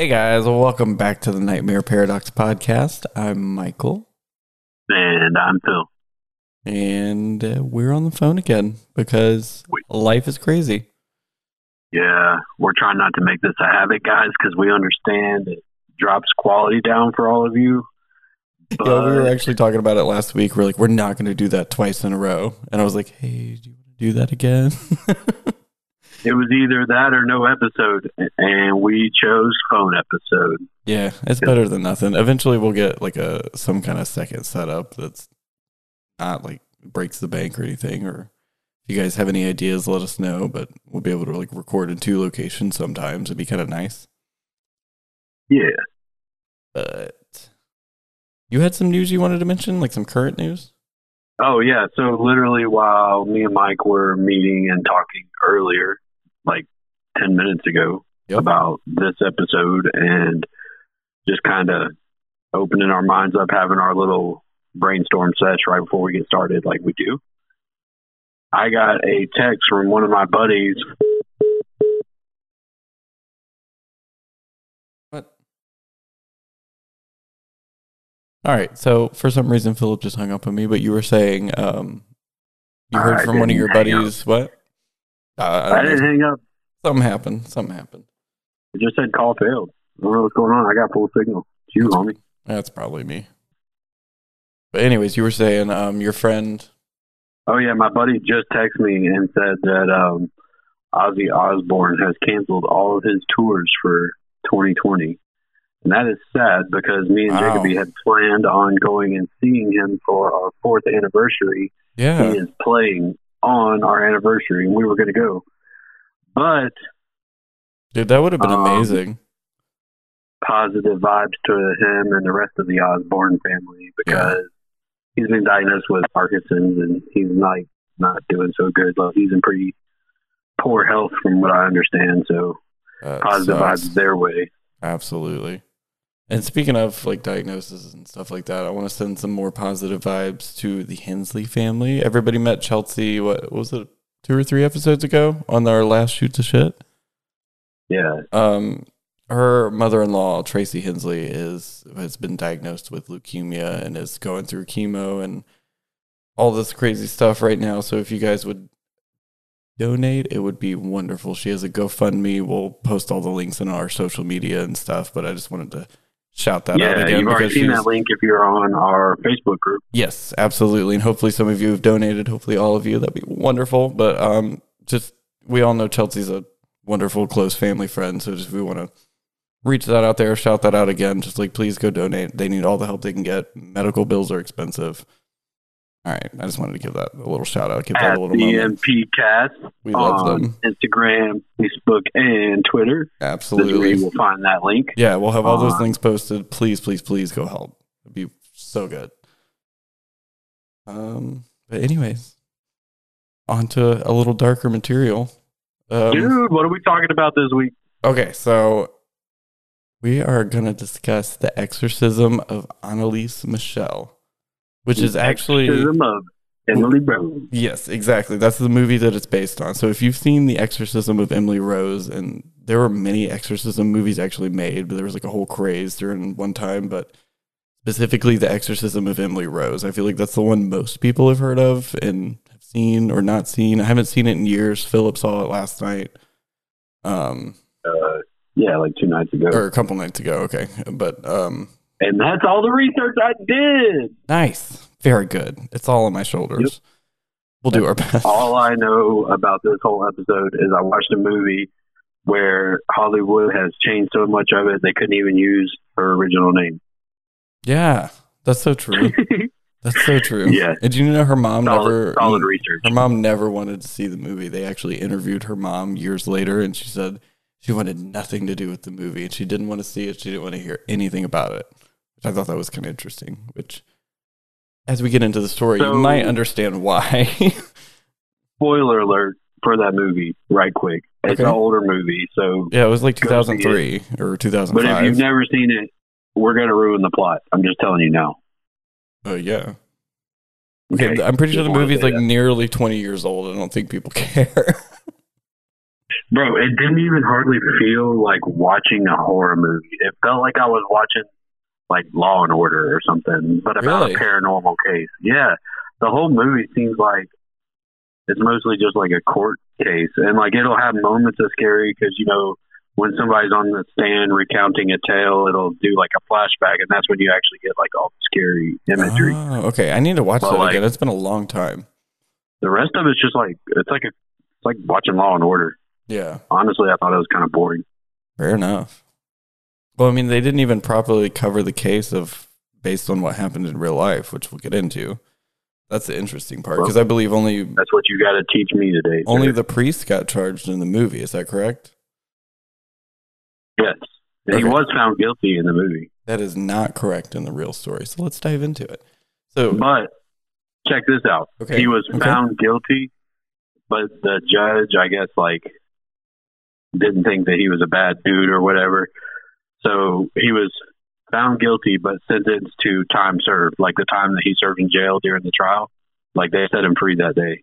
Hey guys, welcome back to the Nightmare Paradox podcast. I'm Michael, And I'm Phil. and uh, we're on the phone again because life is crazy. Yeah, we're trying not to make this a habit, guys, because we understand it drops quality down for all of you. But yeah, we were actually talking about it last week. We're like, we're not going to do that twice in a row. And I was like, hey, do you want to do that again? it was either that or no episode, and we chose phone episode. yeah, it's better than nothing. Eventually, we'll get like a some kind of second setup that's not like breaks the bank or anything. Or if you guys have any ideas, let us know. But we'll be able to like record in two locations sometimes. It'd be kind of nice. Yeah. But you had some news you wanted to mention, like some current news. Oh, yeah. So literally, while me and Mike were meeting and talking earlier, like 10 minutes ago, Yep. about this episode and just kind of opening our minds up, having our little brainstorm sesh right before we get started, like we do. I got a text from one of my buddies. What? All right. So for some reason, Philip just hung up on me. But you were saying um, you heard I from one of your up. buddies. What? Uh, I I didn't know. hang up. Something happened. Something happened. It just said call failed. I don't know what's going on. I got full signal. It's you, homie. That's probably me. But anyways, you were saying um, your friend. Oh yeah, my buddy just texted me and said that um, Ozzy Osbourne has canceled all of his tours for 2020, and that is sad because me and Wow. Jacoby had planned on going and seeing him for our fourth anniversary. Yeah. He is playing on our anniversary, and we were going to go, but Dude, that would have been Um, amazing. positive vibes to him and the rest of the Osbourne family because he's been diagnosed with Parkinson's and he's like not doing so good. Like he's in pretty poor health from what I understand. So That positive sucks. vibes their way. Absolutely. And speaking of like diagnoses and stuff like that, I want to send some more positive vibes to the Hensley family. Everybody met Chelsea, what, what was it, two or three episodes ago on our last shoot to shit? Yeah. Um, her mother-in-law Tracy Hensley is has been diagnosed with leukemia and is going through chemo and all this crazy stuff right now. So if you guys would donate, it would be wonderful. She has a GoFundMe. We'll post all the links in our social media and stuff. But I just wanted to shout that out yeah, again you've already seen that link if you're on our Facebook group. Yes, absolutely. And hopefully some of you have donated. Hopefully all of you. That'd be wonderful. But um just we all know Chelsea's a wonderful close family friend. So just we want to reach that out there, shout that out again. Just like please go donate. They need all the help they can get. Medical bills are expensive. All right. I just wanted to give that a little shout out. Give that At a little. BMP Cast We love on them. Instagram, Facebook, and Twitter. Absolutely. you will find that link. Yeah, we'll have all those on- links posted. Please, please, please go help. It'd be so good. Um, but anyways, on to a little darker material. Um, Dude, what are we talking about this week? okay, so we are gonna discuss the exorcism of Anneliese Michel, which is actually Exorcism of Emily Rose. Yes, exactly. That's the movie that it's based on. So if you've seen The Exorcism of Emily Rose, and there were many exorcism movies actually made, but there was like a whole craze during one time, but specifically The Exorcism of Emily Rose. I feel like that's the one most people have heard of and have seen or not seen. I haven't seen it in years. Philip saw it last night. Um Uh, yeah, like two nights ago. or a couple nights ago, okay. But um And that's all the research I did. nice. Very good. It's all on my shoulders. We'll do our best. All I know about this whole episode is I watched a movie where Hollywood has changed so much of it they couldn't even use her original name. Yeah. That's so true. That's so true. Yeah. And do you know her mom solid, never solid research. her mom never wanted to see the movie. They actually interviewed her mom years later and she said she wanted nothing to do with the movie and she didn't want to see it. She didn't want to hear anything about it. I thought that was kind of interesting. Which as we get into the story, So- you might understand why. Spoiler alert for that movie, right quick. It's Okay. an older movie, so yeah, it was like Go see it. 2003 or 2005. but if you've never seen it, we're gonna ruin the plot. I'm just telling you now. oh yeah. Okay, Okay. I'm pretty sure the movie's like that. nearly 20 years old. I don't think people care. Bro, it didn't even hardly feel like watching a horror movie. It felt like I was watching like Law and Order or something, but about Really? a paranormal case. Yeah, the whole movie seems like it's mostly just like a court case, and like it'll have moments of scary because you know when somebody's on the stand recounting a tale, it'll do like a flashback, and that's when you actually get like all the scary imagery. Oh, okay, I need to watch Well, that like- again. It's been a long time. The rest of it's just like it's like a it's like watching Law and Order. Yeah, Honestly, I thought it was kind of boring. fair enough. Well, I mean, they didn't even properly cover the case of based on what happened in real life, which we'll get into. That's the interesting part because I believe only That's what you got to teach me today. only sir. the priest got charged in the movie. Is that correct? yes, and he was found guilty in the movie. That is not correct in the real story. So let's dive into it. So But check this out. Okay, He was okay. found guilty, but the judge, I guess, like didn't think that he was a bad dude or whatever. So he was found guilty, but sentenced to time served, like the time that he served in jail during the trial. Like they set him free that day.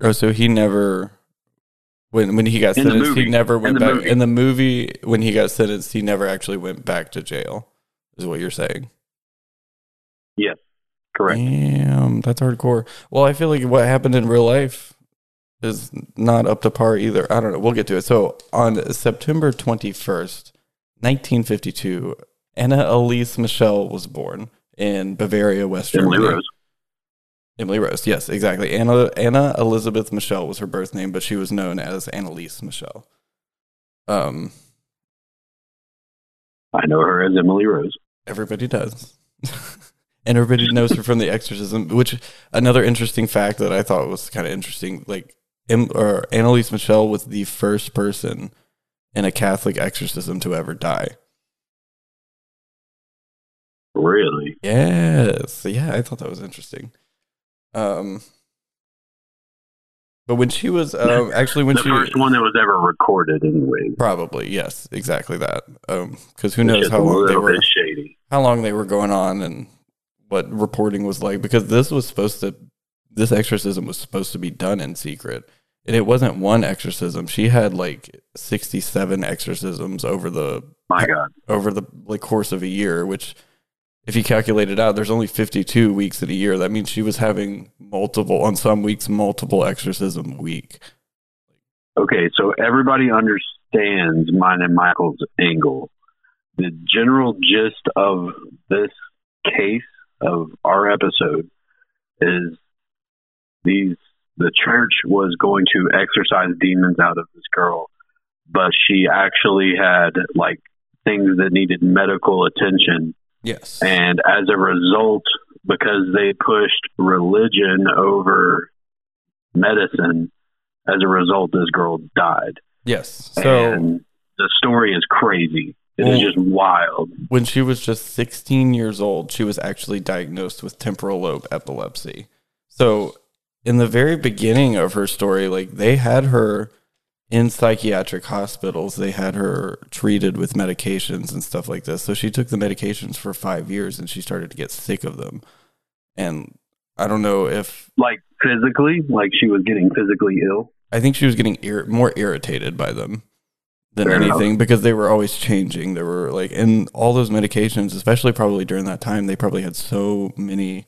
Oh, so he never when when he got In sentenced, he never went the back movie. in the movie when he got sentenced, he never actually went back to jail. Is what you're saying? Yes, correct. Damn, that's hardcore. Well, I feel like what happened in real life is not up to par either. I don't know. We'll get to it. So on September 21st, 1952, Anna Elise Michelle was born in Bavaria, West Emily Germany. Rose. Emily Rose, yes, exactly. Anna Anna Elizabeth Michelle was her birth name, but she was known as Anneliese Michel. Um, I know her as Emily Rose. everybody does, and everybody knows her from The Exorcism. Which another interesting fact that I thought was kind of interesting, like, em, or Anneliese Michel was the first person in a Catholic exorcism to ever die. Really? Yes, yeah, I thought that was interesting. Um, but when she was um, actually when the she first one that was ever recorded, anyway. Probably yes, exactly that. Because who knows how long they were, shady. how long they were going on, and what reporting was like. Because this was supposed to, this exorcism was supposed to be done in secret, and it wasn't one exorcism. She had like sixty-seven exorcisms over the My God. over the like course of a year. Which, if you calculate it out, there's only fifty-two weeks in a year. That means she was having multiple on some weeks, multiple exorcism a week. Okay, so everybody understands mine and Michael's angle. The general gist of this case of our episode is these the church was going to exorcise demons out of this girl, but she actually had like things that needed medical attention Yes. and as a result because they pushed religion over medicine as a result this girl died yes. So. and the story is crazy it is Well- just wild when she was just 16 years old, she was actually diagnosed with temporal lobe epilepsy. So, in the very beginning of her story, like they had her in psychiatric hospitals, they had her treated with medications and stuff like this. So, she took the medications for five years and she started to get sick of them. And I don't know if like physically like she was getting physically ill I think she was getting ir- more irritated by them than Fair enough. anything because they were always changing. There were like, and all those medications, especially probably during that time, they probably had so many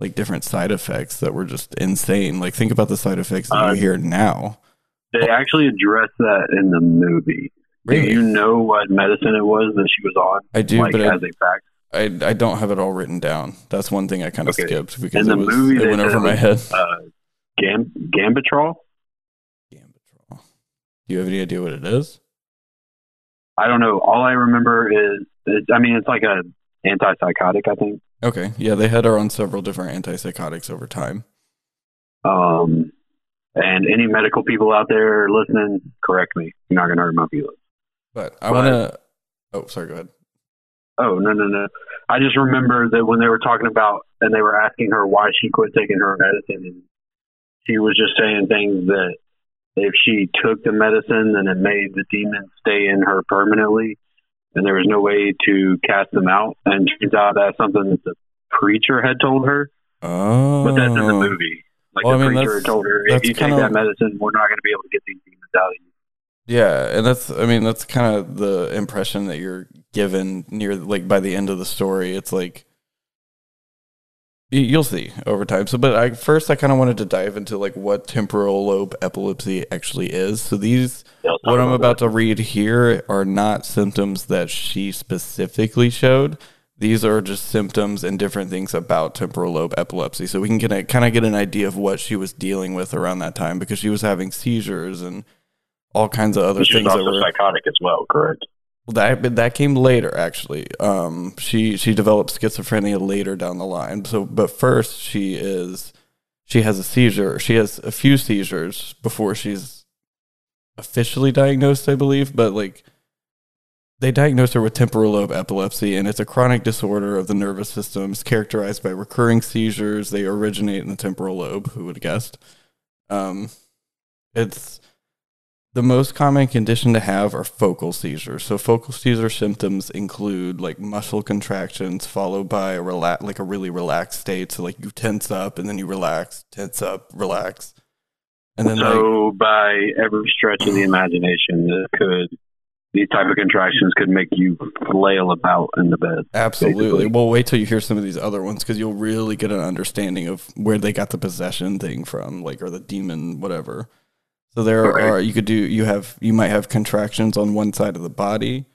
like different side effects that were just insane. Like, think about the side effects that Uh, you hear now. they actually addressed that in the movie Really? do you know what medicine it was that she was on I do, like but I, as a fact I, I don't have it all written down. That's one thing I kind of Okay. skipped because In it, the was, movie, it went over my head. uh Gam- gambutrol Gambutrol. Do you have any idea what it is? i don't know all i remember is, is i mean it's like a antipsychotic i think Okay. Yeah, they had her on several different antipsychotics over time. Um, and any medical people out there listening, correct me. You're not going to hurt my feelings. But I want to. Oh, sorry. Go ahead. Oh, no, no, no. I just remember that when they were talking about and they were asking her why she quit taking her medicine, and she was just saying things that if she took the medicine, then it made the demons stay in her permanently, and there was no way to cast them out. And turns out that's something that the preacher had told her, Oh, but that's in the oh. movie. Like Well, I the mean, preacher told her, if you take kinda- that medicine, we're not going to be able to get these demons out of you. Yeah, and that's I mean that's kind of the impression that you're given near like by the end of the story. It's like you'll see over time. So, but I first I kind of wanted to dive into like what temporal lobe epilepsy actually is. So these Yeah, what I'm about about to read here are not symptoms that she specifically showed. These are just symptoms and different things about temporal lobe epilepsy. So we can get a, kind of get an idea of what she was dealing with around that time because she was having seizures and all kinds of other She's things that also were psychotic as well, correct? That that came later actually. Um, she she developed schizophrenia later down the line. So, but first she is she has a seizure. She has a few seizures before she's officially diagnosed, I believe. But like they diagnosed her with temporal lobe epilepsy, and it's a chronic disorder of the nervous system. Characterized by recurring seizures. They originate in the temporal lobe. Who would have guessed? Um, it's the most common condition to have are focal seizures. So focal seizure symptoms include like muscle contractions followed by a relax, like a really relaxed state. So like you tense up and then you relax, tense up, relax, and then like So, by every stretch of the imagination, this could these type of contractions could make you flail about in the bed. Absolutely. basically. Well, wait till you hear some of these other ones because you'll really get an understanding of where they got the possession thing from, like or the demon, whatever. So there are you could do you have you might have contractions on one side of the body.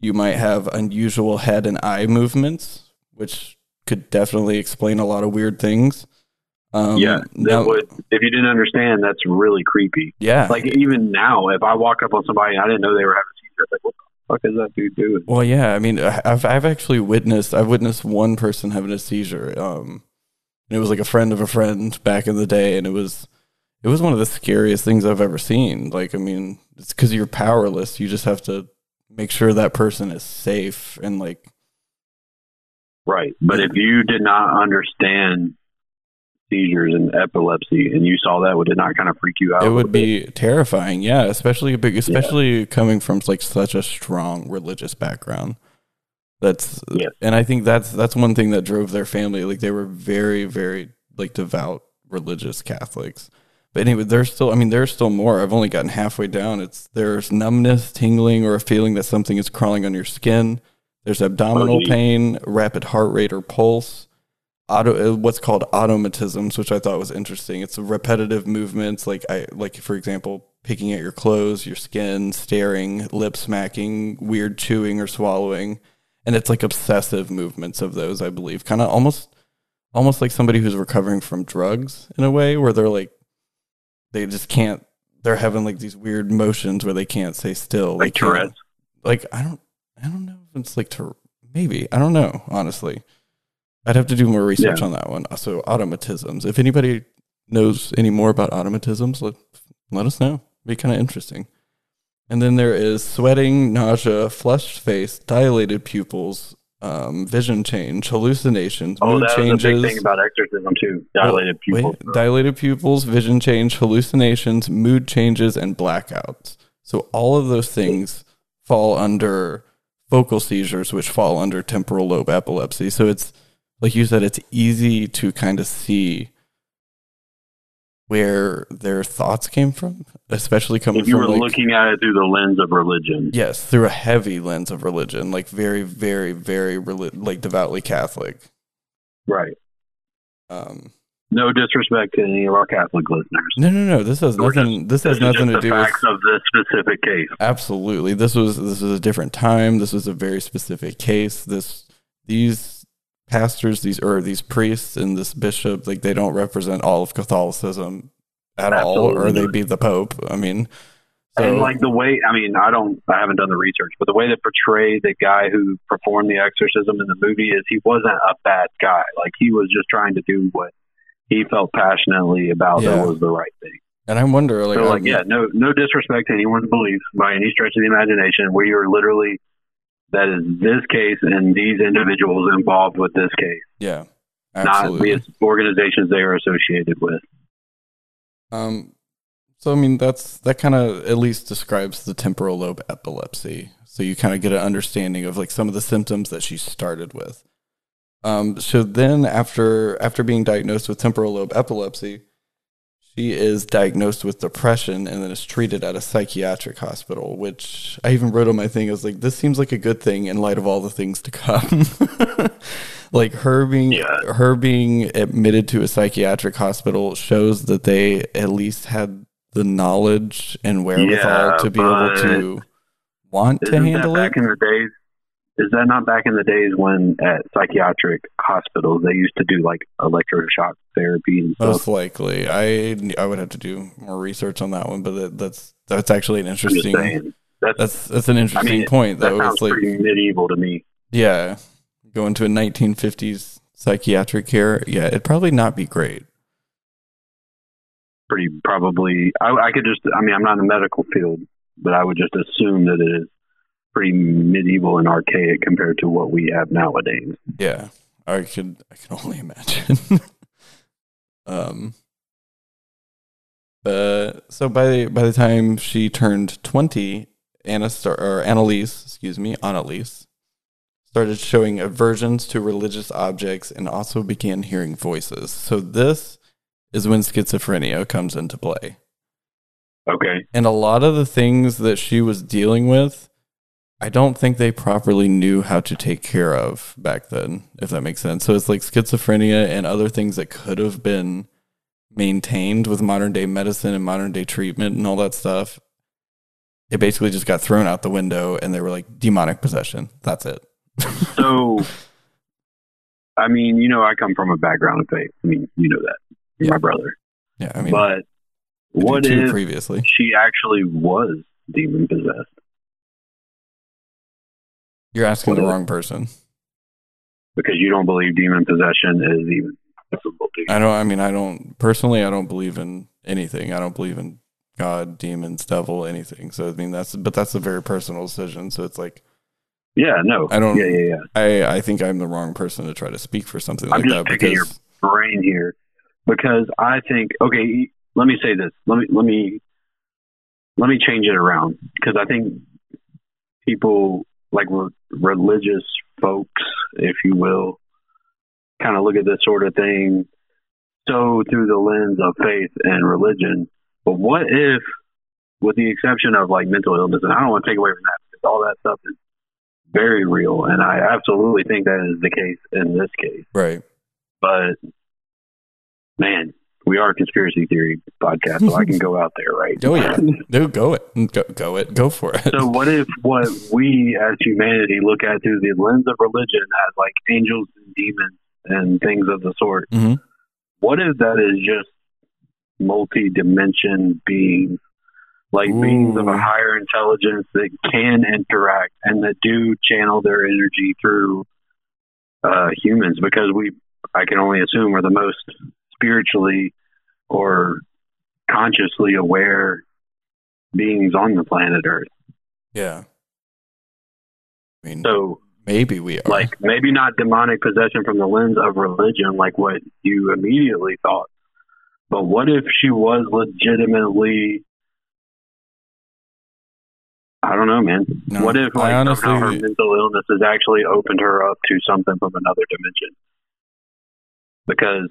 You might have unusual head and eye movements, which could definitely explain a lot of weird things. Um, yeah, that now- would. If you didn't understand, that's really creepy. yeah. Like even now, if I walk up on somebody and I didn't know they were having a seizure, like, what the fuck is that dude doing? Well, yeah. I mean, I've I've actually witnessed I've witnessed one person having a seizure. Um, and it was like a friend of a friend back in the day, and it was it was one of the scariest things I've ever seen. Like, I mean, it's because you're powerless. You just have to make sure that person is safe and like Right. But if you did not understand seizures and epilepsy, and you saw that, would it not kind of freak you out? it would bit? be terrifying. Yeah, especially big, especially coming from like such a strong religious background. That's and I think that's that's one thing that drove their family. Like they were very, very like devout religious Catholics. But anyway, there's still. I mean, there's still more. I've only gotten halfway down. It's there's numbness, tingling, or a feeling that something is crawling on your skin. There's abdominal Oh, pain, rapid heart rate or pulse, auto uh, what's called automatisms, which I thought was interesting. It's repetitive movements, like I like for example, picking at your clothes, your skin, staring, lip smacking, weird chewing or swallowing, and it's like obsessive movements of those. I believe, kind of almost, almost like somebody who's recovering from drugs in a way, where they're like, they just can't. They're having like these weird motions where they can't stay still. Like Tourette's. like I don't I don't know if it's like to maybe I don't know honestly. I'd have to do more research Yeah. on that one. So automatisms. If anybody knows any more about automatisms, let let us know. It'd be kind of interesting. And then there is sweating, nausea, flushed face, dilated pupils, um, vision change, hallucinations, Oh, mood that was a changes. big thing about exorcism too. Dilated Wait, pupils. dilated pupils, vision change, hallucinations, mood changes, and blackouts. So all of those things fall under focal seizures, which fall under temporal lobe epilepsy. So it's like you said, it's easy to kind of see where their thoughts came from, especially coming from. if you from were like, looking at it through the lens of religion, yes, through a heavy lens of religion, like very, very, very like devoutly Catholic. right? Um, No disrespect to any of our Catholic listeners. no, no, no. This has We're nothing. this has This is nothing to just the do with facts of this specific case. Absolutely. This was this was a different time. This was a very specific case. This these pastors, these or these priests and this bishop, like they don't represent all of Catholicism at all, or they be the Pope. I mean, so and like the way, I mean, I don't, I haven't done the research, but the way they portray the guy who performed the exorcism in the movie is he wasn't a bad guy. Like he was just trying to do what he felt passionately about Yeah. that was the right thing. and I wonder, like, so, like, yeah, no, no disrespect to anyone's beliefs by any stretch of the imagination. We are literally that is this case and these individuals involved with this case, yeah, not the organizations they are associated with. Um, so I mean, that's that kind of at least describes the temporal lobe epilepsy. So you kind of get an understanding of like some of the symptoms that she started with. Um, so then after after being diagnosed with temporal lobe epilepsy, she is diagnosed with depression and then is treated at a psychiatric hospital, which I even wrote on my thing. I was like, this seems like a good thing in light of all the things to come. like her being Yeah. her being admitted to a psychiatric hospital shows that they at least had the knowledge and wherewithal Yeah, to be able to want to handle it. back in the days? Is that not back in the days when at psychiatric hospitals they used to do like electroshock therapy and stuff? Most likely, I I would have to do more research on that one, but that, that's that's actually an interesting. That's, That's that's an interesting mean, point, that though. sounds It's like pretty medieval to me. yeah, going to a 1950s psychiatric care. Yeah, it'd probably not be great. Pretty probably. I, I could just. I mean, I'm not in the medical field, but I would just assume that it is pretty medieval and archaic compared to what we have nowadays. Yeah, I could I can only imagine. um, but so by the by the time she turned twenty, Anna star, or Anneliese, excuse me, Anneliese started showing aversions to religious objects and also began hearing voices. So this is when schizophrenia comes into play. Okay. And a lot of the things that she was dealing with, I don't think they properly knew how to take care of back then, if that makes sense. So it's like schizophrenia and other things that could have been maintained with modern day medicine and modern day treatment and all that stuff. It basically just got thrown out the window and they were like demonic possession. That's it. So, I mean, you know, I come from a background of faith. I mean, you know that. Yeah. my brother. Yeah, I mean, but I what if previously? she actually was demon possessed? You're asking the wrong person. Because you don't believe demon possession is even possible. I don't. I mean, I don't personally. I don't believe in anything. I don't believe in God, demons, devil, anything. So I mean, that's but that's a very personal decision. So it's like Yeah, no. I don't- Yeah, yeah, yeah. I I think I'm the wrong person to try to speak for something I'm like just that picking your- because brain here because I think okay. Let me say this. Let me let me let me change it around because I think people like re- religious folks, if you will, kind of look at this sort of thing so through the lens of faith and religion. But what if, with the exception of like mental illness, and I don't want to take away from that because all that stuff is very real, and I absolutely think that is the case in this case right. but man, we are a conspiracy theory podcast, so I can go out there, right? Oh yeah, no, go it, go, go it, go for it. So what if what we as humanity look at through the lens of religion as like angels and demons and things of the sort? Mhm. What if that is just multi-dimension beings, like beings of a higher intelligence that can interact and that do channel their energy through uh, humans? Because we, I can only assume, are the most spiritually or consciously aware beings on the planet Earth. yeah. I mean, So, maybe we are. like, maybe not demonic possession from the lens of religion, like what you immediately thought, but what if she was legitimately? I don't know, man. No, what if, like, honestly- somehow her mental illness has actually opened her up to something from another dimension? Because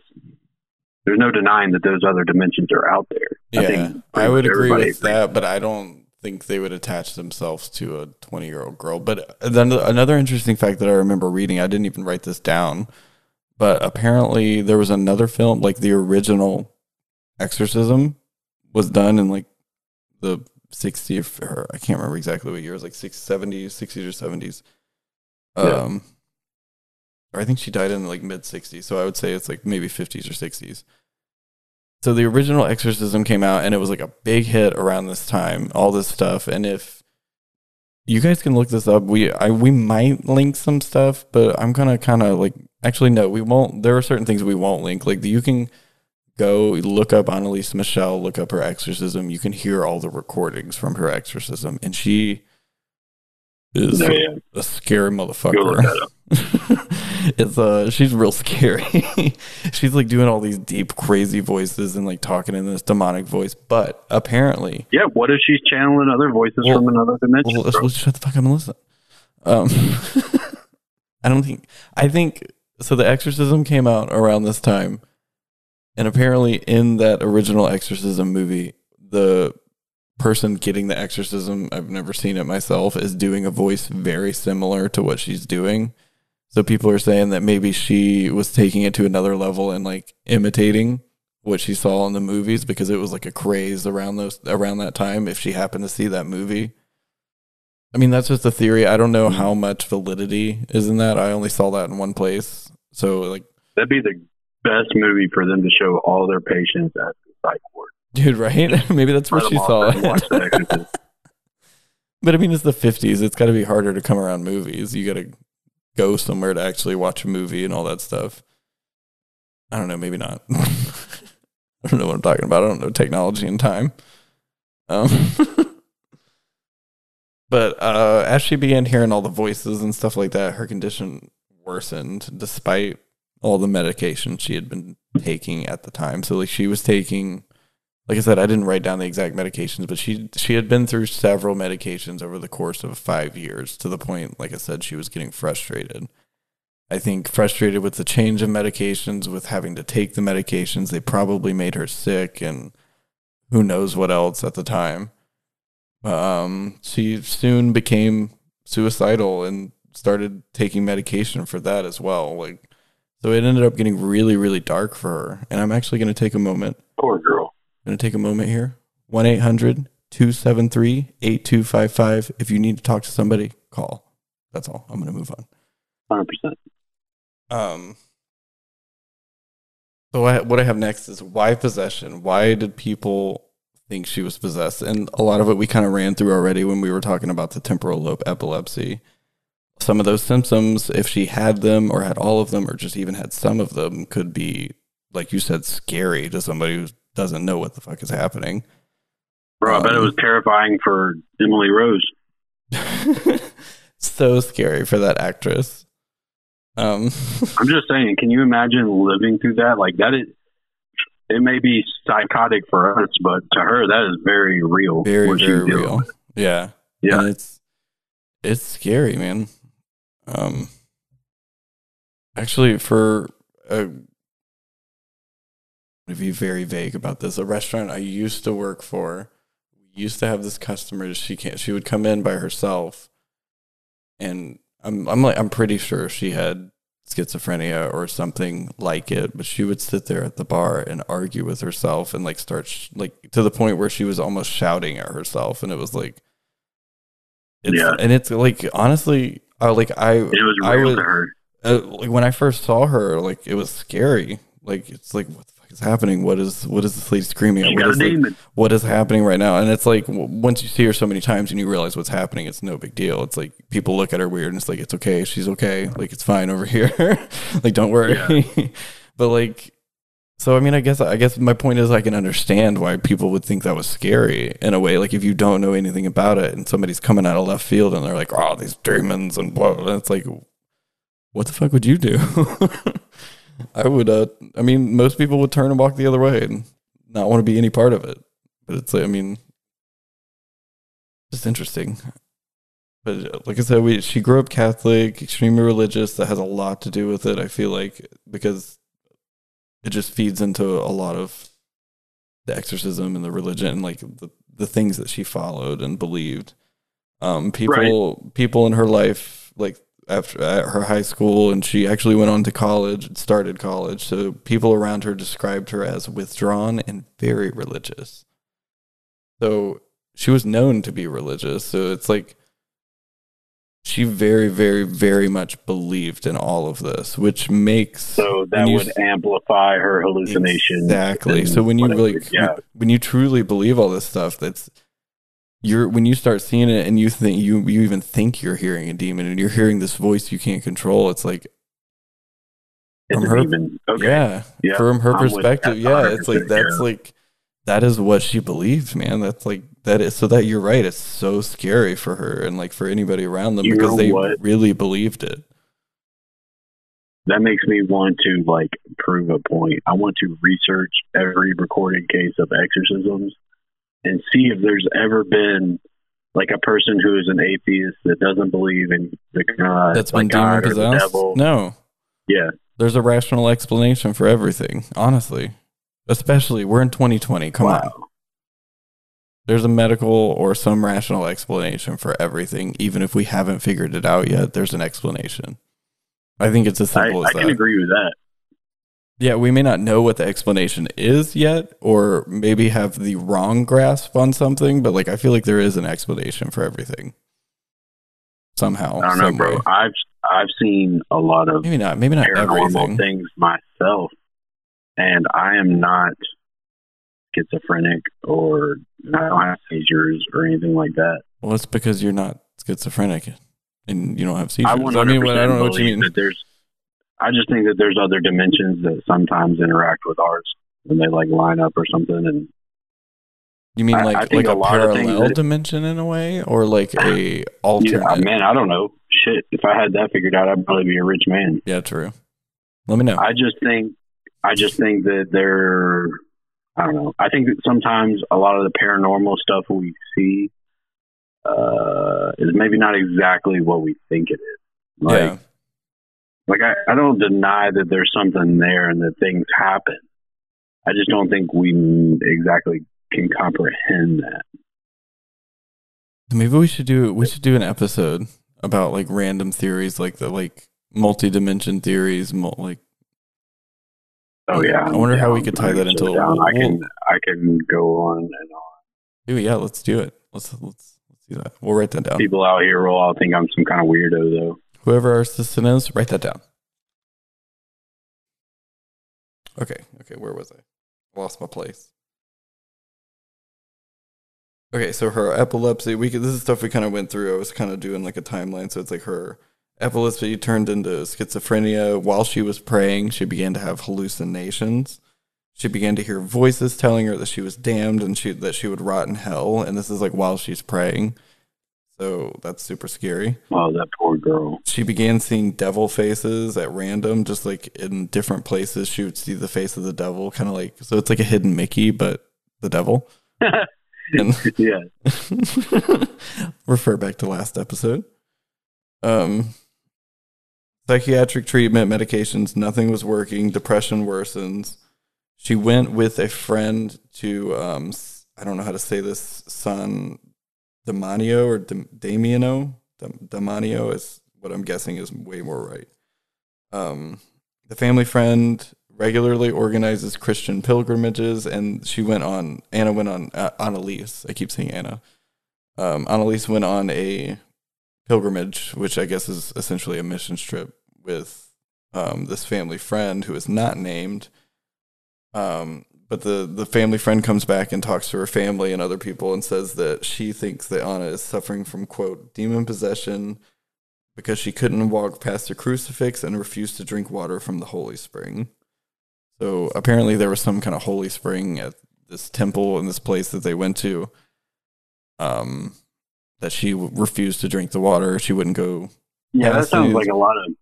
there's no denying that those other dimensions are out there. I yeah, think I, would agree with that, but I don't think they would attach themselves to a 20 year old girl. But then another interesting fact that I remember reading, I didn't even write this down, but apparently there was another film, like the original Exorcism, was done in like the 60s, or I can't remember exactly what year, it was like 60s, 70s, 60s or 70s. Yeah. Um, or I think she died in like mid 60s, so I would say it's like maybe 50s or 60s. So the original Exorcism came out and it was like a big hit around this time, all this stuff. And if you guys can look this up, we I we might link some stuff, but I'm gonna kind of like actually no, we won't. There are certain things we won't link. Like you can go look up Anneliese Michel, look up her exorcism. You can hear all the recordings from her exorcism, and she is Yeah, yeah. a scary motherfucker. it's uh she's real scary she's like doing all these deep crazy voices and like talking in this demonic voice but apparently Yeah, what if she's channeling other voices Well- from another dimension? well, let's, let's shut the fuck up and listen um i don't think i think so the exorcism came out around this time And apparently, in that original exorcism movie, the person getting the exorcism, I've never seen it myself, is doing a voice very similar to what she's doing. So people are saying that maybe she was taking it to another level and like imitating what she saw in the movies because it was like a craze around those around that time if she happened to see that movie. I mean, that's just a theory. I don't know mm-hmm. how much validity is in that. I only saw that in one place. So like That'd be the best movie for them to show all their patients at the psych ward. dude, right? maybe that's where Let she saw sit and watch it. But I mean, it's the 50s. It's got to be harder to come around movies. You got to go somewhere to actually watch a movie and all that stuff. I don't know. Maybe not. I don't know what I'm talking about. I don't know technology and time. Um, but uh, as she began hearing all the voices and stuff like that, her condition worsened despite all the medication she had been taking at the time. So, like, she was taking like I said, I didn't write down the exact medications, but she she had been through several medications over the course of five years to the point, like I said, she was getting frustrated. I think frustrated with the change of medications, with having to take the medications, they probably made her sick, and who knows what else at the time. Um, she soon became suicidal and started taking medication for that as well. Like, so it ended up getting really, really dark for her. And I'm actually going to take a moment Poor girl. Going to take a moment here. 1 800 273 8255. If you need to talk to somebody, call. That's all. I'm going to move on. Hundred percent. Um, so I, what I have next is why possession? Why did people think she was possessed? And a lot of it we kind of ran through already when we were talking about the temporal lobe epilepsy. Some of those symptoms, if she had them or had all of them or just even had some of them, could be, like you said, scary to somebody who doesn't know what the fuck is happening. Bro, I bet it Um, was terrifying for Emily Rose. so scary for that actress. Um, I'm just saying, can you imagine living through that? Like that is it may be psychotic for us, but to her that is very real. very very real. Yeah, Yeah. And it's it's scary, man. Um, actually, for a to be very vague about this, a restaurant I used to work for used to have this customer. She can't. She would come in by herself, and I'm I'm like I'm pretty sure she had schizophrenia or something like it. But she would sit there at the bar and argue with herself and like start sh- like to the point where she was almost shouting at herself, and it was like, it's, Yeah. and it's like honestly, I like I It was I real would to her. uh, like when I first saw her, like it was scary. Like it's like what is happening? What is what is this lady screaming at? What is, demon. what is happening right now? And it's like once you see her so many times and you realize what's happening, it's no big deal. It's like people look at her weird and it's like it's okay, she's okay, like it's fine over here. like don't worry. but like so I mean I guess I guess my point is I can understand why people would think that was scary in a way. Like if you don't know anything about it and somebody's coming out of left field and they're like, Oh, these demons and blah and it's like what the fuck would you do? I would uh I mean most people would turn and walk the other way and not want to be any part of it. But it's like I mean just interesting. But uh, like I said, we she grew up Catholic, extremely religious. That has a lot to do with it. I feel like because it just feeds into a lot of the exorcism and the religion and like the the things that she followed and believed. Um, people people in her life like after at her high school and she actually went on to college started college so people around her described her as withdrawn and very religious so she was known to be religious so it's like she very very very much believed in all of this which makes So that you would amplify her hallucinations. Exactly. So when you really, yeah, when you truly believe all this stuff, that's you're when you start seeing it and you think you you even think you're hearing a demon and you're hearing this voice you can't control. It's like it's from a her- demon. Okay. yeah, Yeah, from her I'm perspective, yeah, it's like that's yeah. like that is what she believes man. That's like that is so that you're right. It's so scary for her and like for anybody around them You because they what? really believed it. That makes me want to like prove a point. I want to research every recorded case of exorcisms and see if there's ever been like a person who is an atheist that doesn't believe in the God, That's like been demon or the possessed. No, Yeah, there's a rational explanation for everything. Honestly, Especially, we're in 2020. Come wow. on. There's a medical or some rational explanation for everything, even if we haven't figured it out yet. There's an explanation. I think it's as I, simple I as can that. agree with that. Yeah, we may not know what the explanation is yet, or maybe have the wrong grasp on something, but like I feel like there is an explanation for everything. Somehow. I don't know, bro. way. I've I've seen a lot of Maybe not. Maybe not paranormal everything. things myself, and I am not schizophrenic or I don't have seizures or anything like that. Well, it's because you're not schizophrenic and you don't have seizures. I I, mean, I don't know what you mean. that there's. I just think that there's other dimensions that sometimes interact with ours when they like line up or something, and You mean I- like I think like a, a parallel that- dimension in a way, or like a alternate? yeah, man, I don't know. Shit, if I had that figured out, I'd probably be a rich man. Yeah, true. Let me know. I just think, I just think that they're, I don't know. I think that sometimes a lot of the paranormal stuff we see uh, is maybe not exactly what we think it is. Like, yeah, like I, I don't deny that there's something there and that things happen. I just don't think we exactly can comprehend that. maybe we should do we should do an episode about like random theories, like the like multi-dimension theories, mul- like Oh yeah, I wonder how we could tie that into a- down. I can I can go on and on. Ooh, yeah, let's do it. Let's let's let's do that. We'll write that down. People out here will all think I'm some kind of weirdo though. Whoever our assistant is, write that down. Okay, okay, where was I? Lost my place. Okay, so her epilepsy, we could, this is stuff we kind of went through. I was kind of doing like a timeline, so it's like her epilepsy turned into schizophrenia. While she was praying, she began to have hallucinations. She began to hear voices telling her that she was damned and she that she would rot in hell. And this is like while she's praying. So that's super scary Oh, that poor girl. she began seeing devil faces at random, just like in different places. She would see the face of the devil, kind of like so. It's like a hidden Mickey, but the devil. And yeah. refer back to last episode. Um, psychiatric treatment, medications, nothing was working. Depression worsens. She went with a friend to um, I don't know how to say this. San Demanio or Dam- Damiano. Dam- Damanio is what I'm guessing is way more right. Um, the family friend regularly organizes Christian pilgrimages, and she went on. Anna went on. Uh, Anneliese, I keep saying Anna. Um, Anneliese went on a pilgrimage, which I guess is essentially a mission trip with um, this family friend who is not named. Um, but the the family friend comes back and talks to her family and other people and says that she thinks that Anna is suffering from quote demon possession because she couldn't walk past the crucifix and refused to drink water from the holy spring. So apparently there was some kind of holy spring at this temple in this place that they went to. Um, that she w- refused to drink the water. She wouldn't go. Yeah, that sounds like a lot of.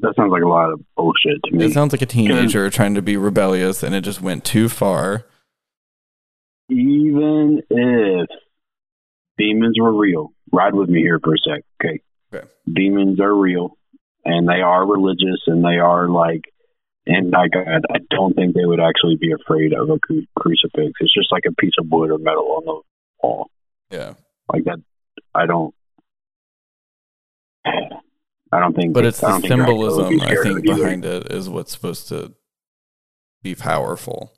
That sounds like a lot of bullshit to me. It sounds like a teenager trying to be rebellious, and it just went too far. Even if demons were real, ride with me here for a sec, okay? Okay. Demons are real, and they are religious, and they are like anti-God. I don't think they would actually be afraid of a cru- crucifix. It's just like a piece of wood or metal on the wall, Yeah, like that. I don't. I don't think. but it's the don't think Dracula would symbolism I think either. behind it is what's supposed to be powerful.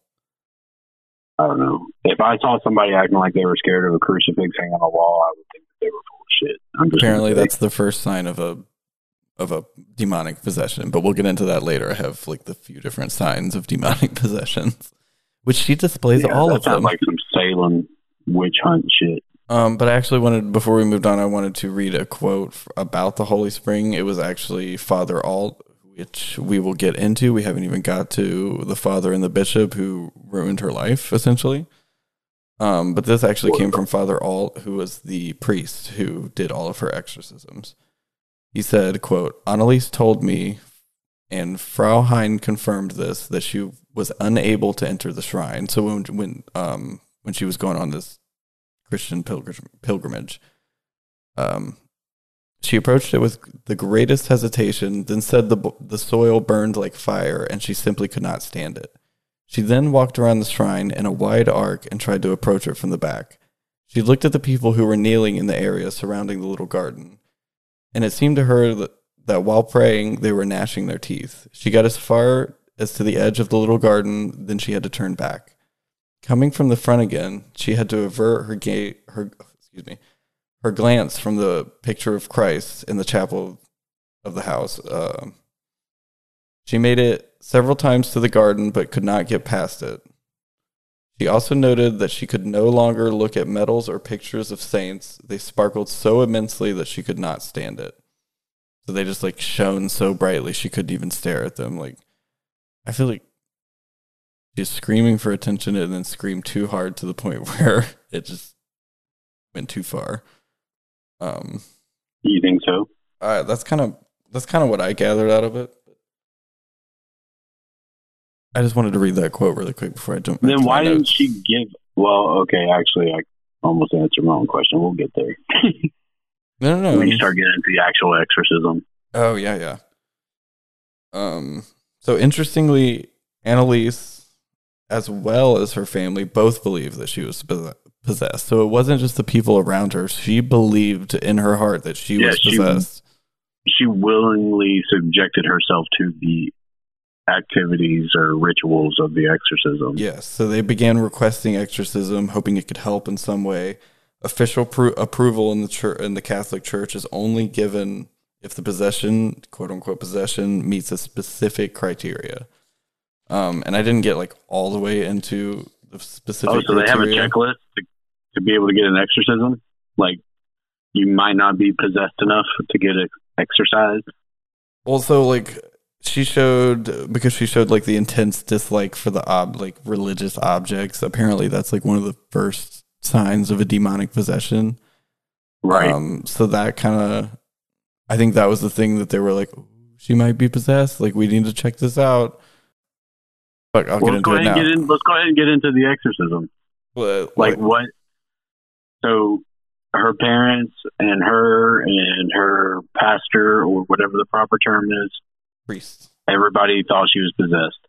I don't know. If I saw somebody acting like they were scared of a crucifix hanging on a wall, I would think that they were full of shit. I'm just Apparently, that's the first sign of a of a demonic possession. But we'll get into that later. I have like the few different signs of demonic possessions, which she displays Yeah, all of them. like some Salem witch hunt shit. Um, but I actually wanted before we moved on, I wanted to read a quote about the Holy Spring. It was actually Father Alt, which we will get into. We haven't even got to the father and the bishop who ruined her life, essentially. Um, but this actually came from Father Alt, who was the priest who did all of her exorcisms. He said, quote, Anneliese told me, and Frau Hein confirmed this, that she was unable to enter the shrine. So when when um when she was going on this Christian pilgrim, pilgrimage. Um, she approached it with the greatest hesitation, then said the, the soil burned like fire and she simply could not stand it. She then walked around the shrine in a wide arc and tried to approach it from the back. She looked at the people who were kneeling in the area surrounding the little garden, and it seemed to her that, that while praying, they were gnashing their teeth. She got as far as to the edge of the little garden, then she had to turn back. Coming from the front again, she had to avert her gate her excuse me her glance from the picture of Christ in the chapel of the house. Uh, she made it several times to the garden, but could not get past it. She also noted that she could no longer look at medals or pictures of saints. They sparkled so immensely that she could not stand it. So they just like shone so brightly she couldn't even stare at them. Like I feel like she's screaming for attention and then screamed too hard to the point where it just went too far. Um You think so? uh, that's kind of that's kind of what I gathered out of it. I just wanted to read that quote really quick before I jump. Then why didn't notes. she give? Well, okay, actually, I almost answered my own question. We'll get there No, no, no. when you start getting into the actual exorcism. Oh yeah, yeah. Um. So interestingly, Anneliese, as well as her family, both believed that she was possessed. So it wasn't just the people around her; she believed in her heart that she Yeah, was she- possessed. She willingly subjected herself to the activities or rituals of the exorcism. Yes. So they began requesting exorcism, hoping it could help in some way. Official pro- approval in the church in the Catholic Church is only given if the possession, quote unquote, possession meets a specific criteria. Um, and I didn't get like all the way into the specific. Oh, so they have a checklist to, to be able to get an exorcism? Like, you might not be possessed enough to get it exorcised? Also, like she showed because she showed like the intense dislike for the ob like religious objects. Apparently, that's like one of the first signs of a demonic possession. Right. Um, so that kind of, I think that was the thing that they were like, she might be possessed. Like we need to check this out. I'll well, get let's go into it ahead now. and get in, let's go ahead and get into the exorcism. Like, what? So, her parents and her and her pastor, or whatever the proper term is, priest. everybody thought she was possessed.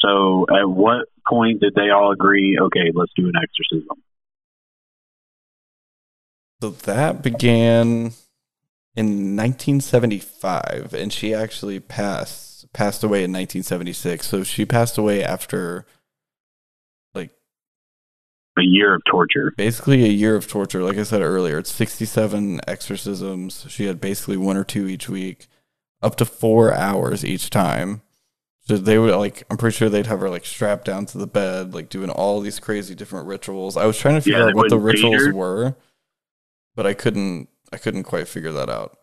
So, at what point did they all agree, okay, let's do an exorcism? So that began in 1975, and she actually passed passed away in 1976. So she passed away after like A year of torture. basically a year of torture. Like I said earlier, it's 67 exorcisms. She had basically one or two each week, up to four hours each time. So they would like, I'm pretty sure they'd have her like strapped down to the bed, like doing all these crazy different rituals. I was trying to figure Yeah, out what the rituals her? were, but I couldn't, I couldn't quite figure that out.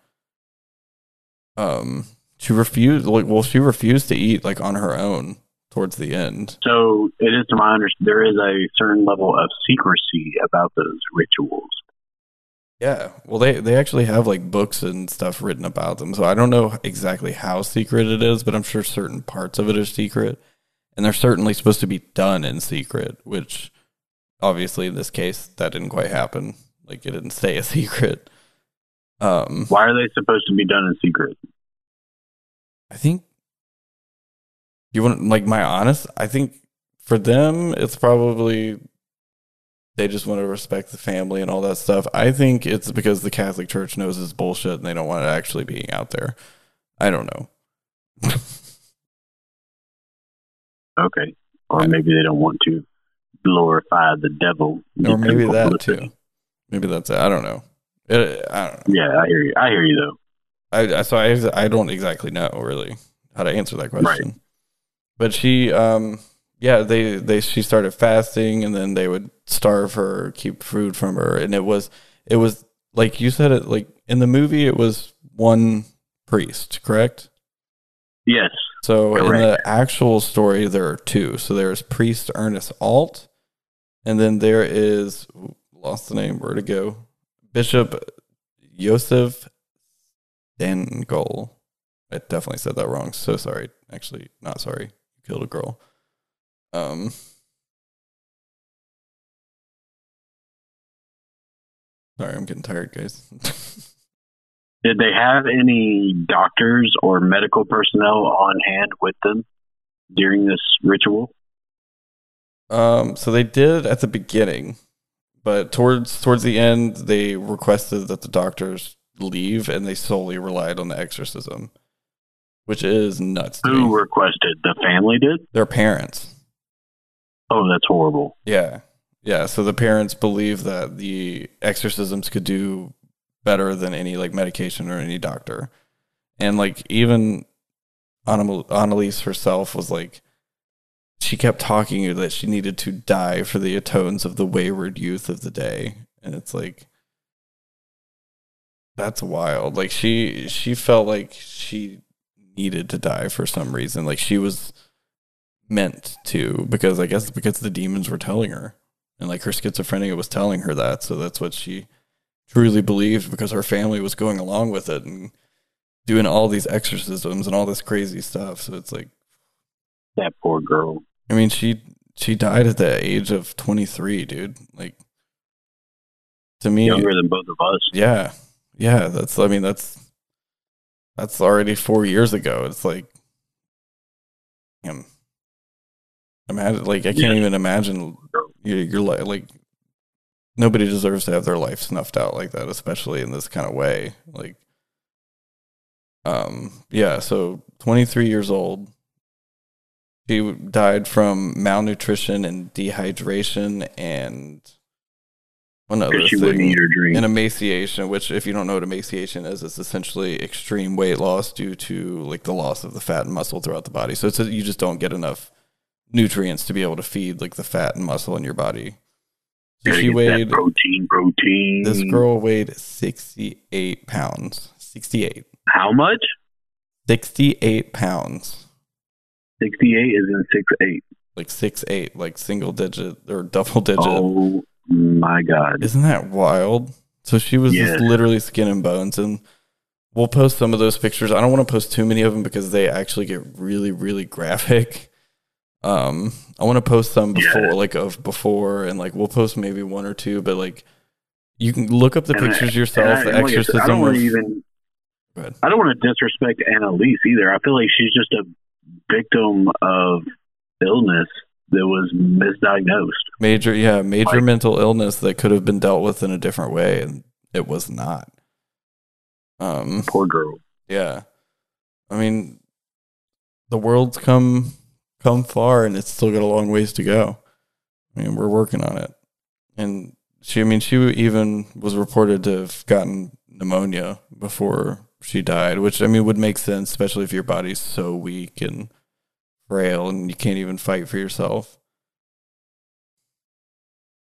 Um, she refused, like, well, she refused to eat like on her own towards the end. So, it is to my understanding, there is a certain level of secrecy about those rituals. Yeah, well, they they actually have like books and stuff written about them. So I don't know exactly how secret it is, but I'm sure certain parts of it are secret, and they're certainly supposed to be done in secret. Which, obviously, in this case, that didn't quite happen. Like it didn't stay a secret. Um, Why are they supposed to be done in secret? I think you want like my honest. I think for them, it's probably they just want to respect the family and all that stuff. I think it's because the Catholic Church knows it's bullshit and they don't want it actually being out there. I don't know. Okay. Or maybe they don't want to glorify the devil. or maybe that publicity. too. Maybe that's it. I don't know. It, I don't know. Yeah, I hear you. I hear you though. I, I so I I don't exactly know really how to answer that question. But she um yeah, they they she started fasting and then they would starve her, keep food from her and it was it was like you said it like in the movie it was one priest, correct? Yes. So in the actual story there are two. So there's priest Ernest Alt and then there is lost the name, where to go? Bishop Yosef Dangol. I definitely said that wrong. So sorry. Actually, not sorry. You killed a girl. Um. Sorry, I'm getting tired, guys. Did they have any doctors or medical personnel on hand with them during this ritual? Um, so they did at the beginning, but towards towards the end, they requested that the doctors leave, and they solely relied on the exorcism, which is nuts. Who me. requested? The family did? Their parents. Oh, that's horrible. Yeah. Yeah. So the parents believe that the exorcisms could do better than any like medication or any doctor. And like even Anna- Anneliese herself was like, she kept talking that she needed to die for the atones of the wayward youth of the day. And it's like, that's wild. Like she, she felt like she needed to die for some reason. Like she was meant to because I guess because the demons were telling her and like her schizophrenia was telling her that so that's what she truly believed because her family was going along with it and doing all these exorcisms and all this crazy stuff so it's like That poor girl. I mean she she died at the age of 23 dude like to me Younger than both of us. yeah yeah that's I mean that's that's already 4 years ago it's like damn imagine like I can't Yeah. even imagine your your life like nobody deserves to have their life snuffed out like that especially in this kind of way like um yeah so 23 years old she died from malnutrition and dehydration and one other Because she wouldn't thing eat or drink. and emaciation which if you don't know what emaciation is it's essentially extreme weight loss due to like the loss of the fat and muscle throughout the body so it's you just don't get enough nutrients to be able to feed like the fat and muscle in your body so she weighed protein, protein. this girl weighed 68 pounds 68 How much? 68 pounds 68 is in six eight. like six eight like single digit or double digit Oh my god. Isn't that wild? So she was Yeah. just literally skin and bones, and we'll post some of those pictures. I don't want to post too many of them because they actually get really, really graphic. Um, I want to post some before, Yeah. like of before, and like we'll post maybe one or two, but like you can look up the And pictures And yourself. I, the and like I said, exorcism. I don't want to even. I don't want to disrespect Anneliese either. I feel like she's just a victim of illness that was misdiagnosed. major, yeah, major Like- mental illness that could have been dealt with in a different way, and it was not. Um, Poor girl. Yeah. I mean, the world's come come far and it's still got a long ways to go. I mean, we're working on it. And she I mean, she even was reported to have gotten pneumonia before she died, which I mean would make sense, especially if your body's so weak and frail and you can't even fight for yourself.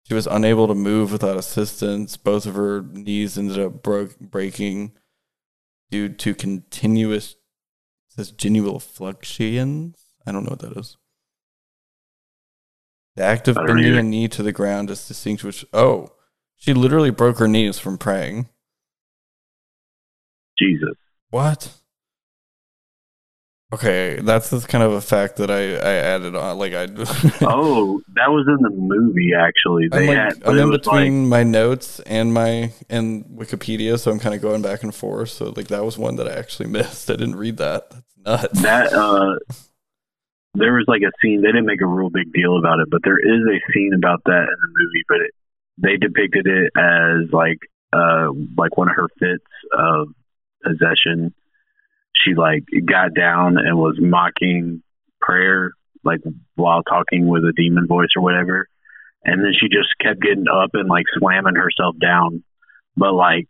She was unable to move without assistance. Both of her knees ended up broke, breaking due to continuous says genuflections. I don't know what that is. The act of bending a knee to the ground is distinguished. Oh, she literally broke her knees from praying. Jesus. What? Okay, that's just kind of a fact that I, I added on. Like I, Oh, that was in the movie. Actually, I'm they like had. I'm in between my notes and my and Wikipedia, so I'm kind of going back and forth. So like that was one that I actually missed. I didn't read that. That's nuts. that. Uh, there was like a scene. They didn't make a real big deal about it, but there is a scene about that in the movie. But it, they depicted it as like uh like one of her fits of possession. She like got down and was mocking prayer, like while talking with a demon voice or whatever. And then she just kept getting up and like slamming herself down, but like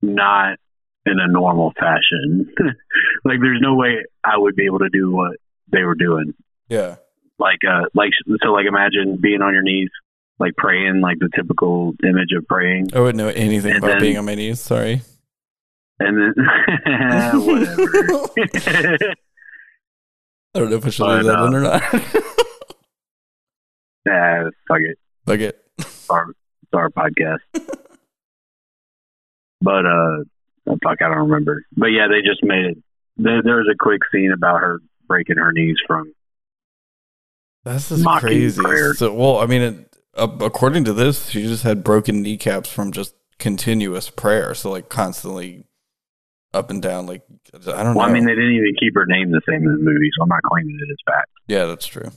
not in a normal fashion. like there's no way I would be able to do what they were doing. yeah. Like uh like so like imagine being on your knees, like praying, like the typical image of praying. I wouldn't know anything And about then- being on my knees. Sorry. And then whatever. I don't know if I should But, leave that uh, in or not. nah, fuck it. Fuck it. It's our, it's our podcast. but uh oh, fuck I don't remember. But yeah, they just made it there, there was a quick scene about her breaking her knees from That's just crazy. prayer. So, well, I mean, it, uh, according to this, she just had broken kneecaps from just continuous prayer. So, like, constantly up and down. Like I don't well, know. I mean, they didn't even keep her name the same in the movie, so I'm not claiming it as fact. Yeah, that's true.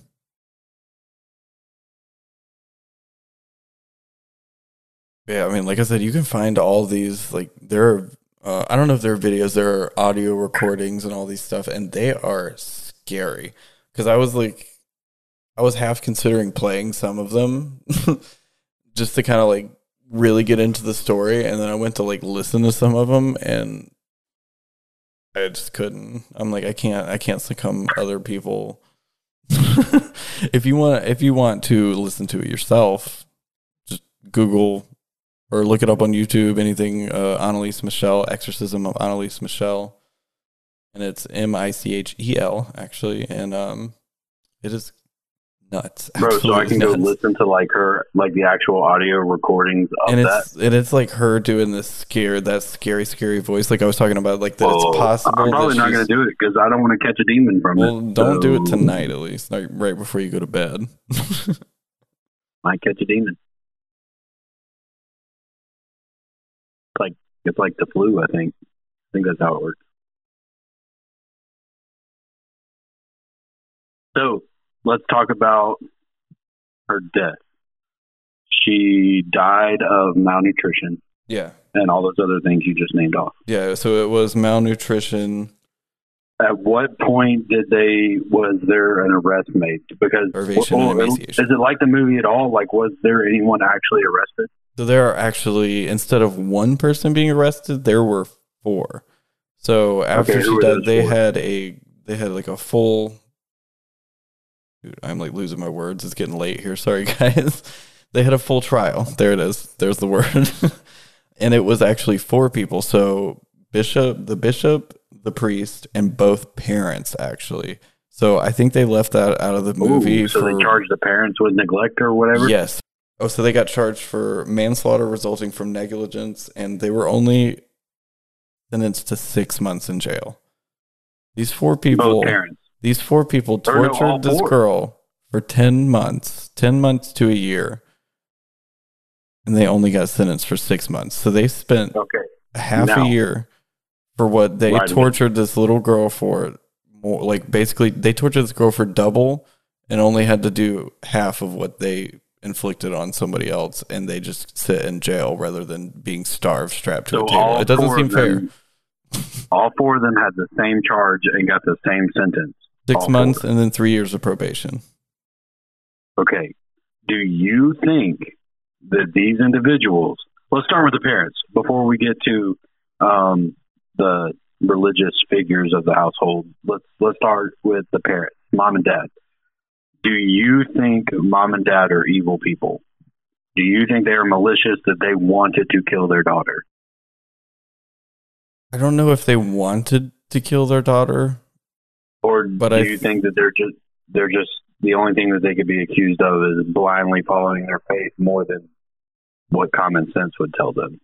Yeah, I mean, like I said, you can find all these. Like there are, uh, I don't know if there are videos, there are audio recordings and all these stuff, and they are scary. Because I was like, I was half considering playing some of them, just to kind of like really get into the story, and then I went to like listen to some of them, and I just couldn't. I'm like, I can't, I can't succumb other people. if you want, if you want to listen to it yourself, just Google or look it up on YouTube. Anything uh, Anneliese Michel, Exorcism of Anneliese Michelle, and it's M I C H E L actually, and um, it is nuts. Bro, so I can nuts. go listen to like her, like the actual audio recordings of and that. it's and it's like her doing this scare that scary scary voice like I was talking about like that Well, it's possible I'm probably not going to do it because I don't want to catch a demon from well it. don't do it tonight at least like right before you go to bed Might catch a demon. It's like it's like the flu. I think. I think that's how it works. So let's talk about her death. She died of malnutrition yeah and all those other things you just named off. yeah so it was malnutrition At what point did they was there an arrest made? Because well, is it like the movie at all? Like, was there anyone actually arrested? so there are actually instead of one person being arrested there were four so after Okay, she died they four? had a they had like a full Dude, I'm like losing my words. It's getting late here. Sorry, guys. They had a full trial. There it is. There's the word. and it was actually four people. So bishop, the bishop, the priest, and both parents actually. So I think they left that out of the movie Ooh, so for they charged the parents with neglect or whatever. yes. Oh, so they got charged for manslaughter resulting from negligence, and they were only sentenced to six months in jail. These four people, both parents. These four people tortured this four. girl for 10 months, 10 months to a year. And they only got sentenced for six months. So they spent Okay. half Now- a year for what they Right. tortured this little girl for. More like basically, they tortured this girl for double and only had to do half of what they inflicted on somebody else. And they just sit in jail rather than being starved, strapped to So a table. It doesn't seem of fair. All four of them had the same charge and got the same sentence. Six all four. months and then three years of probation. Okay. Do you think that these individuals, let's start with the parents before we get to um, the religious figures of the household. Let's let's start with the parents, mom and dad. Do you think mom and dad are evil people? Do you think they are malicious that they wanted to kill their daughter? I don't know if they wanted to kill their daughter. Or But do I- you think that they're just they're just the only thing that they could be accused of is blindly following their faith more than what common sense would tell them?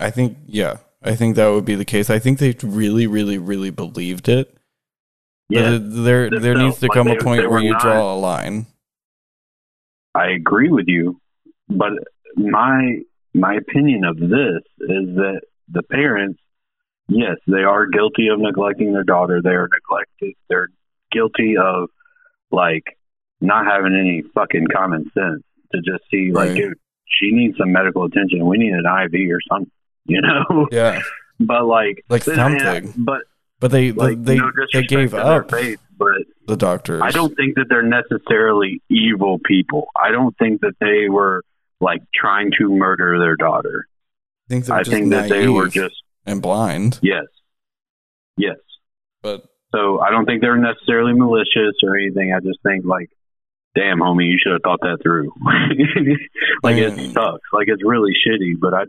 I think, yeah, I think that would be the case. I think they really, really, really believed it. Yeah, it- there, there needs to come they- a point where you not- draw a line. I agree with you, but my my opinion of this is that the parents, yes, they are guilty of neglecting their daughter. They are neglected. They're guilty of like not having any fucking common sense to just see like, Right. dude, she needs some medical attention. We need an IV or something, you know. Yeah, but like, Like something. But but they, like, they, no they gave up faith, but the doctors. I don't think that they're necessarily evil people. I don't think that they were like trying to murder their daughter. think I think that they were just and blind. yes, yes. But So I don't think they're necessarily malicious or anything. I just think like, damn, homie, you should have thought that through. like Mm. it sucks. Like it's really shitty. But I,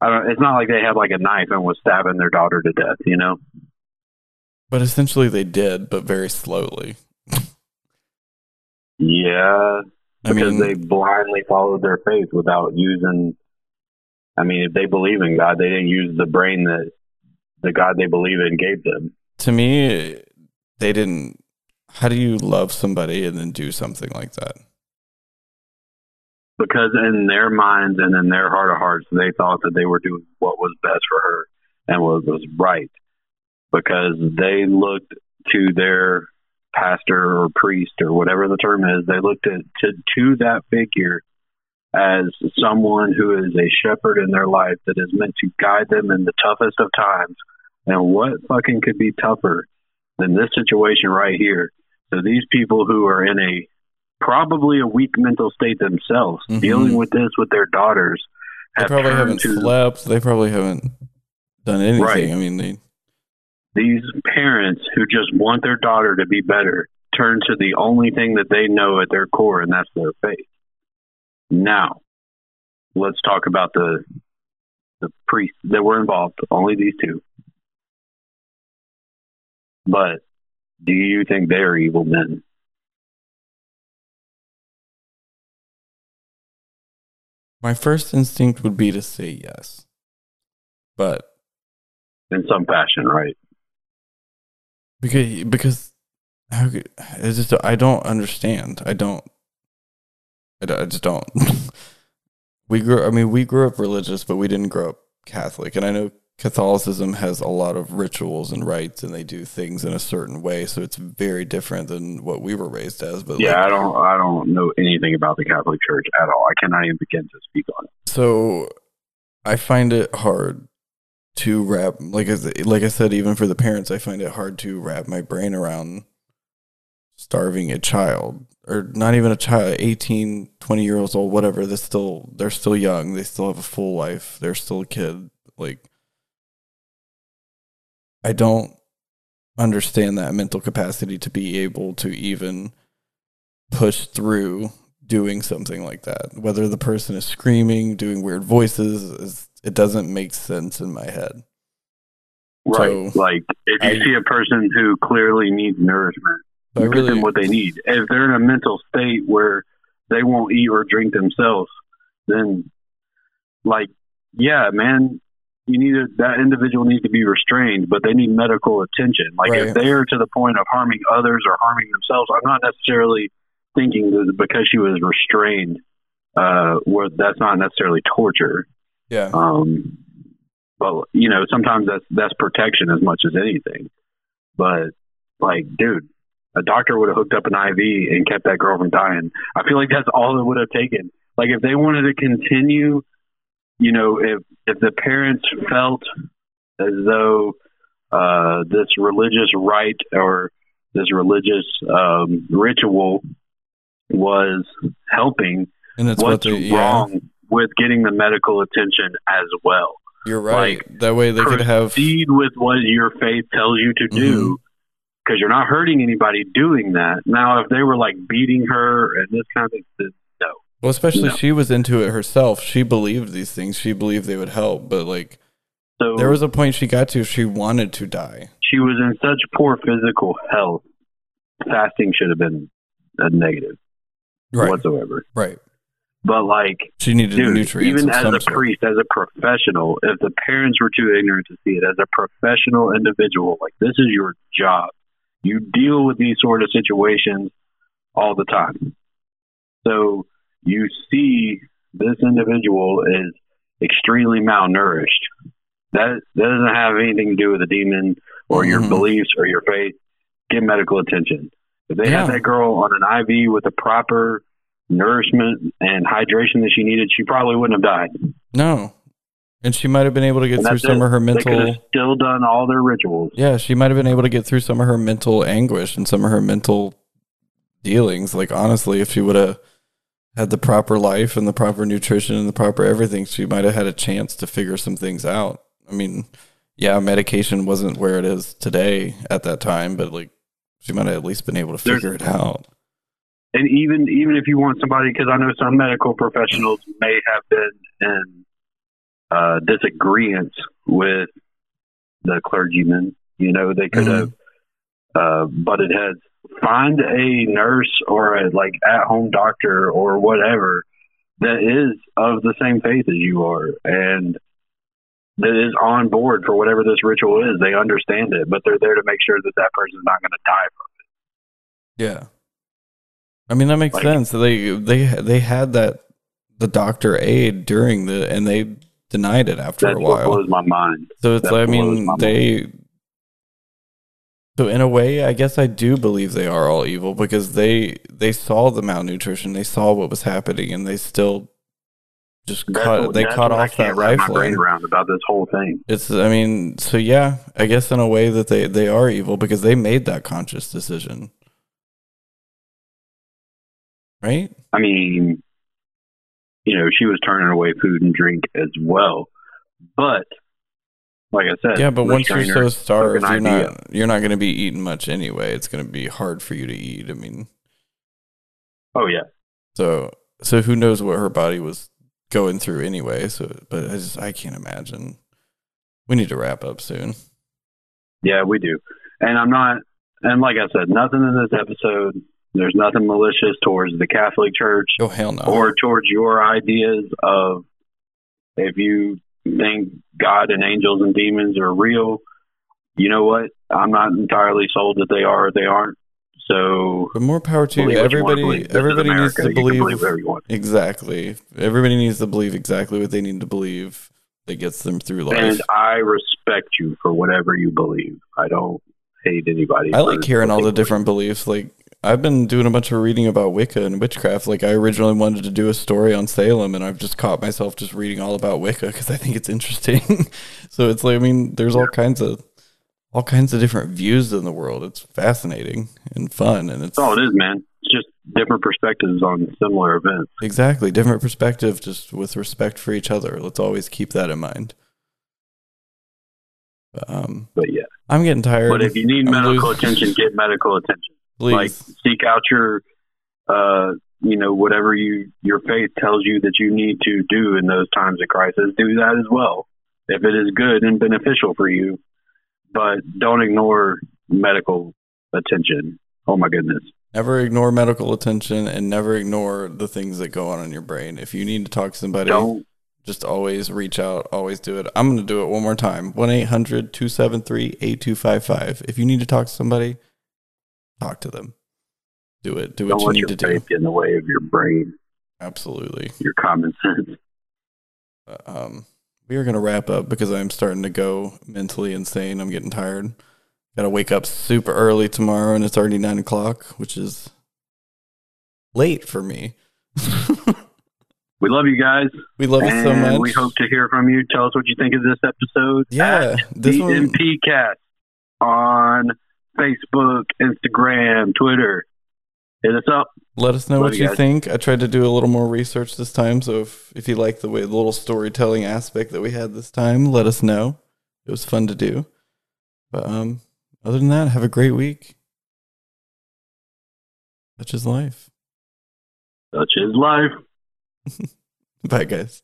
I don't. It's not like they had like a knife and was stabbing their daughter to death. You know. but essentially they did, but very slowly. Yeah, I because mean, they blindly followed their faith without using. I mean, if they believe in God, they didn't use the brain that the God they believe in gave them. to me, they didn't. How do you love somebody and then do something like that? Because in their minds and in their heart of hearts, they thought that they were doing what was best for her and what was right. Because they looked to their pastor or priest or whatever the term is, they looked at to, to that figure as someone who is a shepherd in their life that is meant to guide them in the toughest of times. And what fucking could be tougher than this situation right here? So these people who are in a probably a weak mental state themselves, Mhm. dealing with this with their daughters, They probably haven't to slept. They probably haven't done anything. Right. I mean, they these parents who just want their daughter to be better turn to the only thing that they know at their core, and that's their faith. Now, let's talk about the the priests that were involved. Only these two. But do you think they're evil men? my first instinct would be to say yes, but In some fashion, right? because because how could, it's just I don't understand. I don't. I, I just don't. we grew. I mean, we grew up religious, but we didn't grow up Catholic, and I know Catholicism has a lot of rituals and rites, and they do things in a certain way, so it's very different than what we were raised as. But Yeah, like, I don't. I don't know anything about the Catholic Church at all. I cannot even begin to speak on it. So I find it hard to wrap like like I said, even for the parents, I find it hard to wrap my brain around starving a child or not even a child 18 20 years old whatever they're still they're still young. They still have a full life. They're still a kid. Like i don't understand that mental capacity to be able to even push through doing something like that. Whether the person is screaming doing weird voices it doesn't make sense in my head. Right. So, like if you I- see a person who clearly needs nourishment, i give really them what they need. If they're in a mental state where they won't eat or drink themselves, then like yeah, man, you need to, that individual needs to be restrained, but they need medical attention. Like Right. if they are to the point of harming others or harming themselves, I'm not necessarily thinking that because she was restrained, uh, where that's not necessarily torture. yeah Um, but you know, sometimes that's that's protection as much as anything. But like, dude, a doctor would have hooked up an IV and kept that girl from dying. I feel like that's all it would have taken. Like, if they wanted to continue, you know, if if the parents felt as though uh, this religious rite or this religious um, ritual was helping, and that's what what's they yeah wrong with getting the medical attention as well? you're right that way they could have Proceed with what your faith tells you to do Mm-hmm. Because you're not hurting anybody doing that. Now, if they were like beating her and this kind of thing, no. Well, especially No. she was into it herself. She believed these things. She believed they would help, but like So there was a point she got to she wanted to die. she was in such poor physical health. Fasting should have been a negative Right. whatsoever. Right. But like, She needed dude, nutrients even as a sort. priest, as a professional, if the parents were too ignorant to see it, as a professional individual, like this is your job. You deal with these sort of situations all the time. So you see this individual is extremely malnourished. That, that doesn't have anything to do with a demon or your Mhm. beliefs or your faith. Get medical attention. If they Yeah. had that girl on an IV with the proper nourishment and hydration that she needed, she probably wouldn't have died. No. And she might have been able to get And through some it. of her They could mental have still done all their rituals. Yeah, she might have been able to get through some of her mental anguish and some of her mental dealings. Like honestly, if she would have had the proper life and the proper nutrition and the proper everything, she might have had a chance to figure some things out. I mean, yeah, medication wasn't where it is today at that time, but like she might have at least been able to There's- figure it out. And even even if you want somebody, because I know some medical professionals may have been in uh, disagreement with the clergyman. You know, they could Mhm. have uh, butted heads. Find a nurse or a like at home doctor or whatever that is of the same faith as you are and that is on board for whatever this ritual is. They understand it, but they're there to make sure that that person's not going to die from it. Yeah. I mean that makes Like- sense. They they they had that the doctor aid during the and they denied it after That's a what while. blows my mind. So it's That like, I mean, they. So in a way, I guess I do believe they are all evil because they they saw the malnutrition, they saw what was happening, and they still just That's cut. what- They cut I off can't that wrap my brain around about this whole thing. It's. I mean, so yeah. I guess in a way that they they are evil because they made that conscious decision, right? I mean, you know, she was turning away food and drink as well, but like I said, Yeah, but once you're so starved, you're idea. not you're not going to be eating much anyway. It's going to be hard for you to eat. I mean, Oh yeah, so so who knows what her body was going through anyway? So, but I just I can't imagine. We need to wrap up soon. yeah, we do. And I'm not, and like I said, nothing in this episode. There's nothing malicious towards the Catholic Church Oh hell no! or towards your ideas of if you think God and angels and demons are real. You know what? I'm not entirely sold that they are or they aren't. So but more power to you. what you Everybody. Everybody needs to believe, believe whatever you want. exactly. Everybody needs to believe exactly what they need to believe that gets them through life. And I respect you for whatever you believe. I don't hate anybody. I like hearing all the different beliefs. Like I've been doing a bunch of reading about Wicca and witchcraft. Like I originally wanted to do a story on Salem, and I've just caught myself just reading all about Wicca because I think it's interesting. so it's like I mean, there's all kinds of all kinds of different views in the world. It's fascinating and fun, and it's all it is, man. It's just different perspectives on similar events. exactly different perspective, just with respect for each other. Let's always keep that in mind. But, um, But yeah. I'm getting tired. But if you need I'm medical losing- attention, get medical attention. Please. Like seek out your uh you know, whatever you your faith tells you that you need to do in those times of crisis, do that as well. If it is good and beneficial for you. But don't ignore medical attention. Oh my goodness. Never ignore medical attention and never ignore the things that go on in your brain. If you need to talk to somebody, Don't just always reach out, always do it. I'm going to do it one more time 1 800 273 8255. If you need to talk to somebody, talk to them. Do it. Do what don't you need to do. in the way of your brain, Absolutely. your common sense. But, um, we are going to wrap up because I'm starting to go mentally insane. I'm getting tired. Got to wake up super early tomorrow, and it's already nine o'clock, which is late for me. We love you guys. we love you so much. we hope to hear from you. Tell us what you think of this episode. Yeah, this one. DMP Cast on Facebook, Instagram, Twitter. Hit us up. Let us know Love what you guys. think. I tried to do a little more research this time, so if if you like the way the little storytelling aspect that we had this time, let us know. It was fun to do. But um, other than that, have a great week. Such is life. Such is life. Bye, guys.